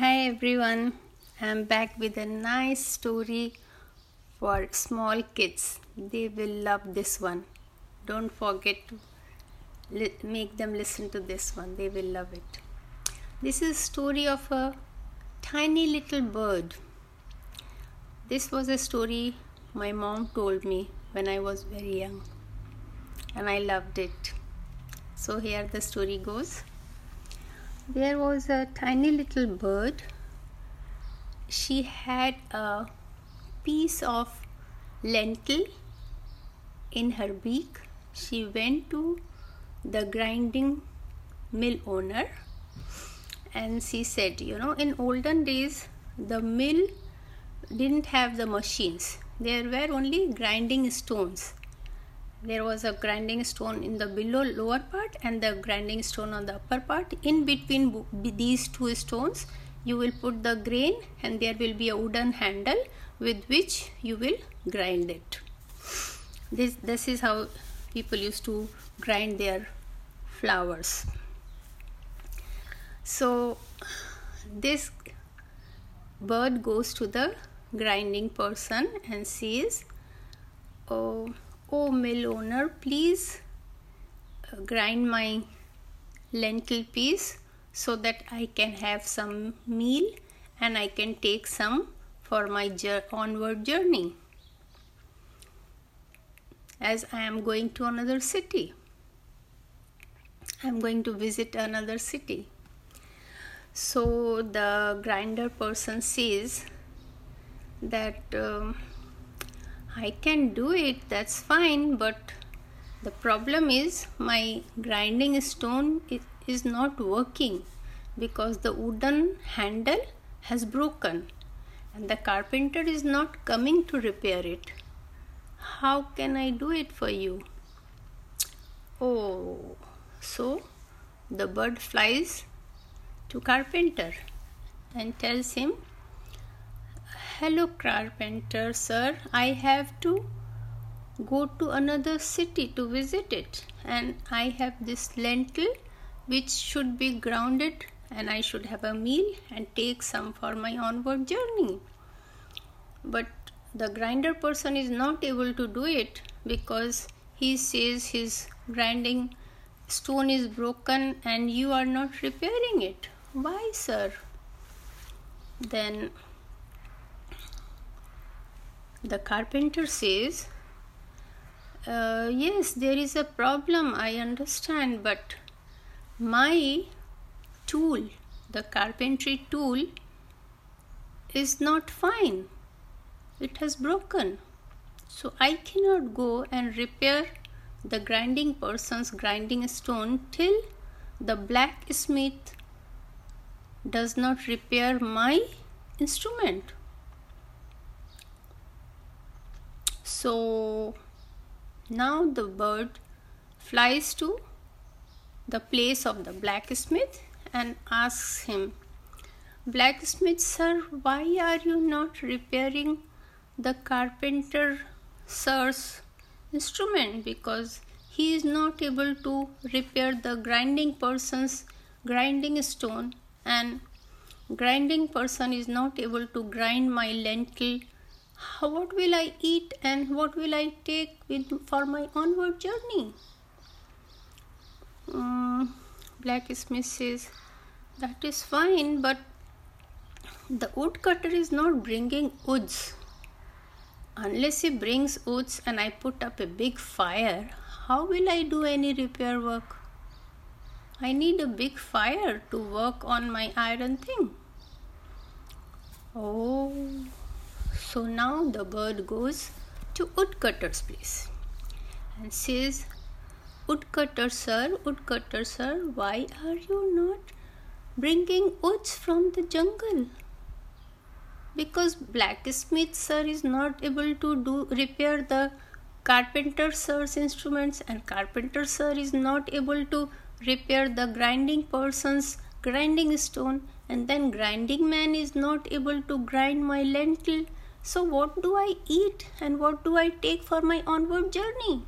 Hi everyone, I'm back with a nice story for small kids. They will love this one. Don't forget to li- make them listen to this one, they will love it. This is a story of a tiny little bird. This was a story my mom told me when I was very young, and I loved it. So, here the story goes. There was a tiny little bird. She had a piece of lentil in her beak. She went to the grinding mill owner and she said, You know, in olden days, the mill didn't have the machines, there were only grinding stones there was a grinding stone in the below lower part and the grinding stone on the upper part. In between these two stones you will put the grain and there will be a wooden handle with which you will grind it. This this is how people used to grind their flours. So this bird goes to the grinding person and says oh Oh, mill owner, please uh, grind my lentil piece so that I can have some meal and I can take some for my onward journey as I am going to another city. I am going to visit another city. So the grinder person says that. Um, I can do it, that's fine, but the problem is my grinding stone is not working because the wooden handle has broken and the carpenter is not coming to repair it. How can I do it for you? Oh, so the bird flies to carpenter and tells him Hello, carpenter, sir. I have to go to another city to visit it, and I have this lentil which should be grounded, and I should have a meal and take some for my onward journey. But the grinder person is not able to do it because he says his grinding stone is broken and you are not repairing it. Why, sir? Then the carpenter says, uh, Yes, there is a problem, I understand, but my tool, the carpentry tool, is not fine. It has broken. So I cannot go and repair the grinding person's grinding stone till the blacksmith does not repair my instrument. So now the bird flies to the place of the blacksmith and asks him, Blacksmith, sir, why are you not repairing the carpenter sir's instrument? Because he is not able to repair the grinding person's grinding stone, and grinding person is not able to grind my lentil what will I eat and what will I take with for my onward journey? Um, blacksmith says, That is fine, but the woodcutter is not bringing woods. Unless he brings woods and I put up a big fire, how will I do any repair work? I need a big fire to work on my iron thing. Oh, so now the bird goes to woodcutter's place and says, Woodcutter, sir, woodcutter, sir, why are you not bringing woods from the jungle? Because blacksmith, sir, is not able to do repair the carpenter, sir's instruments, and carpenter, sir, is not able to repair the grinding person's grinding stone, and then grinding man is not able to grind my lentil so, what do I eat and what do I take for my onward journey?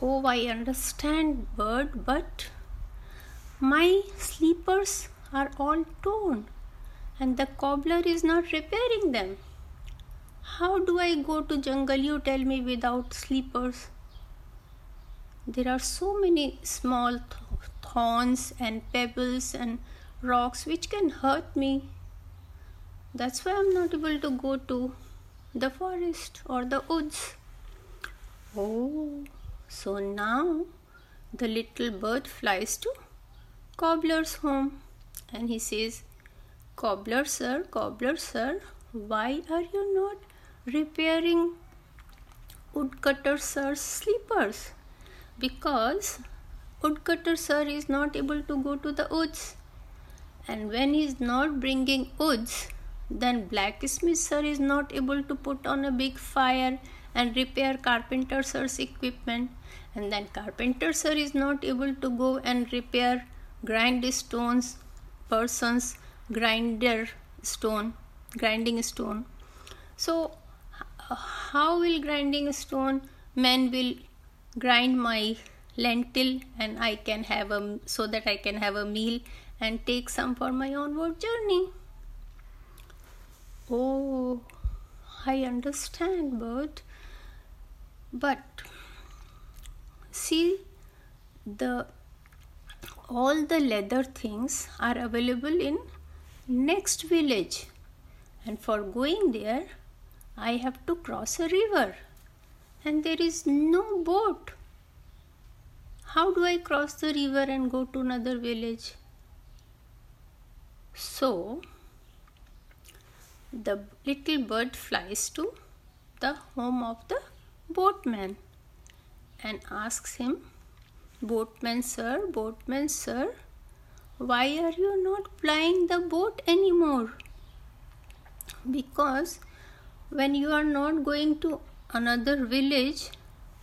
Oh, I understand, bird, but my sleepers are all torn and the cobbler is not repairing them. How do I go to jungle, you tell me, without sleepers? There are so many small thorns and pebbles and rocks which can hurt me. That's why I'm not able to go to the forest or the woods. Oh, so now the little bird flies to cobbler's home and he says, Cobbler sir, cobbler sir, why are you not repairing woodcutter sir's slippers? Because woodcutter sir is not able to go to the woods. And when he is not bringing woods, then blacksmith sir is not able to put on a big fire and repair carpenter sir's equipment. And then carpenter sir is not able to go and repair grind stones person's grinder stone grinding stone so how will grinding stone man will grind my lentil and i can have a so that i can have a meal and take some for my onward journey oh i understand but but see the all the leather things are available in next village and for going there I have to cross a river and there is no boat. How do I cross the river and go to another village? So the little bird flies to the home of the boatman and asks him, Boatman, sir, boatman, sir, why are you not plying the boat anymore? Because when you are not going to another village,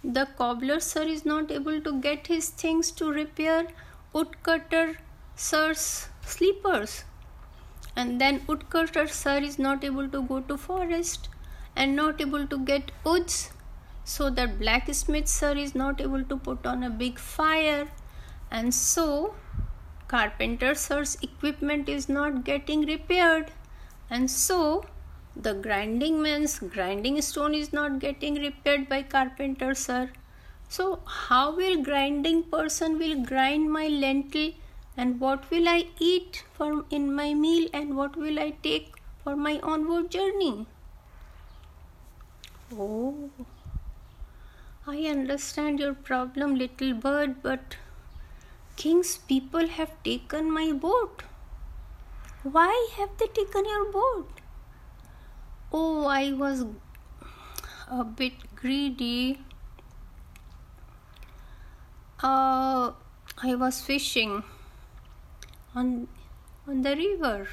the cobbler sir is not able to get his things to repair woodcutter sir's slippers. And then woodcutter sir is not able to go to forest and not able to get woods. So that blacksmith sir is not able to put on a big fire. And so carpenter sir's equipment is not getting repaired. And so the grinding man's grinding stone is not getting repaired by carpenter sir. So how will grinding person will grind my lentil and what will i eat for in my meal and what will i take for my onward journey oh i understand your problem little bird but King's people have taken my boat. Why have they taken your boat? Oh, I was a bit greedy. Uh, I was fishing on on the river.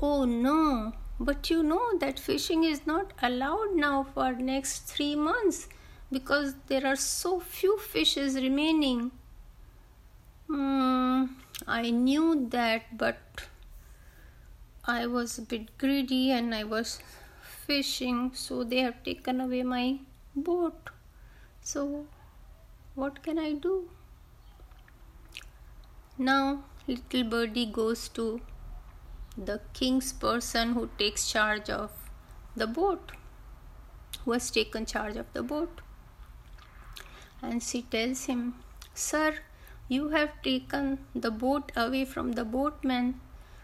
Oh no, but you know that fishing is not allowed now for next 3 months because there are so few fishes remaining. Mm, I knew that, but I was a bit greedy and I was fishing, so they have taken away my boat. So, what can I do? Now, little birdie goes to the king's person who takes charge of the boat, who has taken charge of the boat. And she tells him, Sir, you have taken the boat away from the boatman,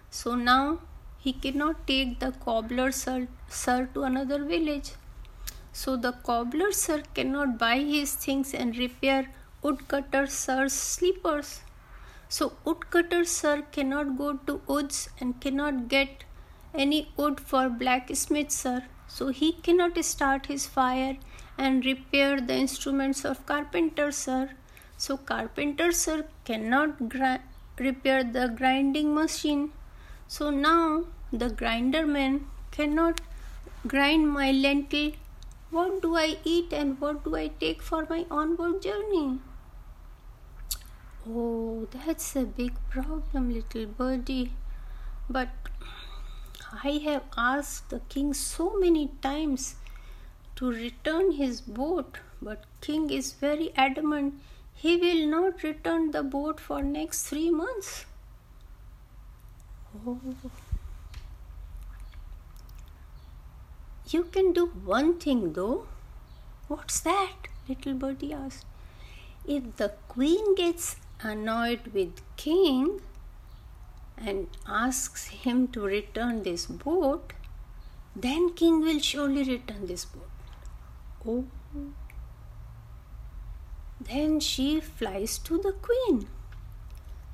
so now he cannot take the cobbler sir, sir to another village. So the cobbler sir cannot buy his things and repair woodcutter sir's slippers. So woodcutter sir cannot go to woods and cannot get any wood for blacksmith sir. So he cannot start his fire and repair the instruments of carpenter sir. So carpenter sir cannot gra- repair the grinding machine. So now the grinder man cannot grind my lentil. What do I eat and what do I take for my onward journey? Oh, that's a big problem, little birdie. But I have asked the king so many times to return his boat, but king is very adamant he will not return the boat for next 3 months Oh. You can do one thing though. What's that? Little birdie asked. If the queen gets annoyed with king and asks him to return this boat, then king will surely return this boat. Oh. Then she flies to the queen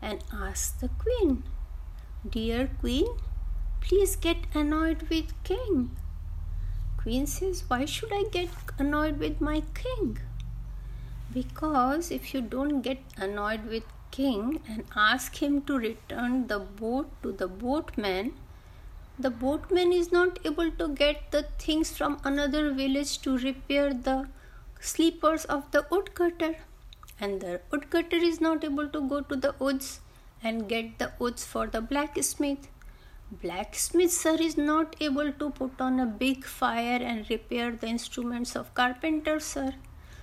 and asks the queen, Dear queen, please get annoyed with king. Queen says, Why should I get annoyed with my king? Because if you don't get annoyed with king and ask him to return the boat to the boatman, the boatman is not able to get the things from another village to repair the sleepers of the woodcutter. And the woodcutter is not able to go to the woods and get the woods for the blacksmith. Blacksmith sir is not able to put on a big fire and repair the instruments of carpenter sir.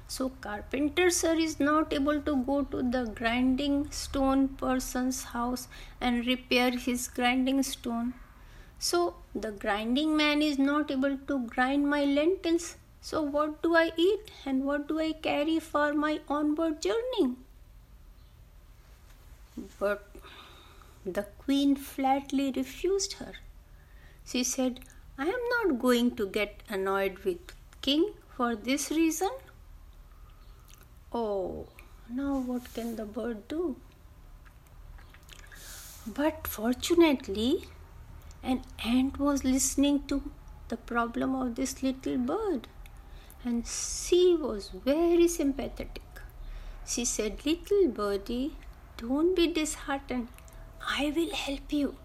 So carpenter sir is not able to go to the grinding stone person's house and repair his grinding stone. So the grinding man is not able to grind my lentils. So what do I eat and what do I carry for my onward journey? But the queen flatly refused her. She said, I am not going to get annoyed with king for this reason Oh, now what can the bird do? But fortunately, an ant was listening to the problem of this little bird and she was very sympathetic. She said, Little birdie, don't be disheartened. I will help you.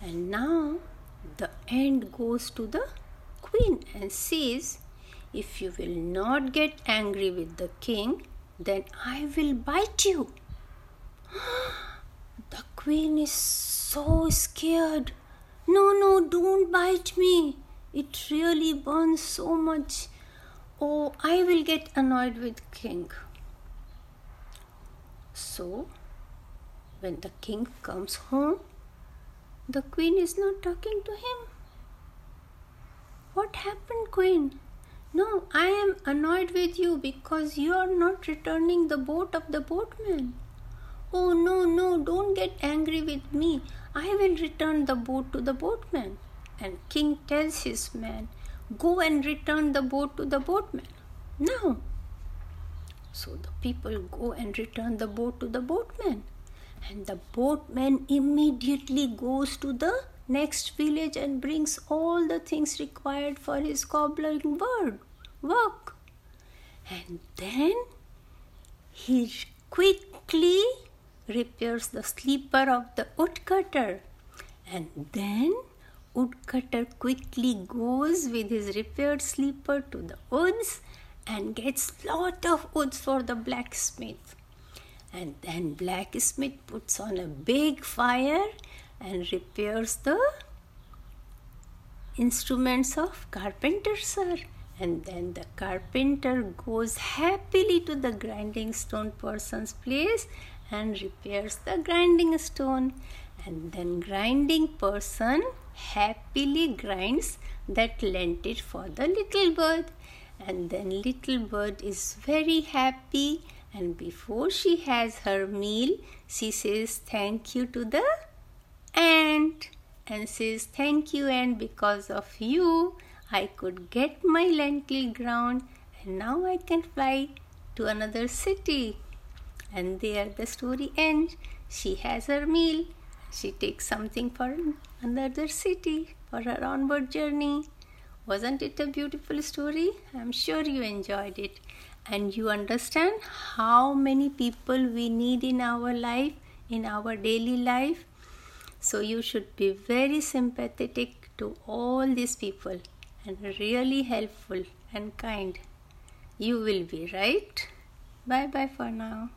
And now the ant goes to the queen and says, if you will not get angry with the king, then I will bite you. the queen is so scared. No, no, don't bite me. It really burns so much. Oh, I will get annoyed with king. So, when the king comes home, the queen is not talking to him. What happened, queen? No, I am annoyed with you because you are not returning the boat of the boatman. Oh, no, no, don't get angry with me. I will return the boat to the boatman. And king tells his man, Go and return the boat to the boatman. Now. So the people go and return the boat to the boatman. And the boatman immediately goes to the next village and brings all the things required for his cobbling work. And then he quickly repairs the sleeper of the woodcutter. And then woodcutter quickly goes with his repaired sleeper to the woods and gets lot of woods for the blacksmith. And then blacksmith puts on a big fire and repairs the instruments of carpenter sir. And then the carpenter goes happily to the grinding stone person's place and repairs the grinding stone. And then grinding person happily grinds that lentil for the little bird. And then little bird is very happy. And before she has her meal she says thank you to the ant and says, Thank you, and because of you, I could get my lentil ground, and now I can fly to another city. And there the story ends. She has her meal. She takes something for another city for her onward journey. Wasn't it a beautiful story? I'm sure you enjoyed it. And you understand how many people we need in our life, in our daily life so you should be very sympathetic to all these people and really helpful and kind. You will be, right? Bye bye for now.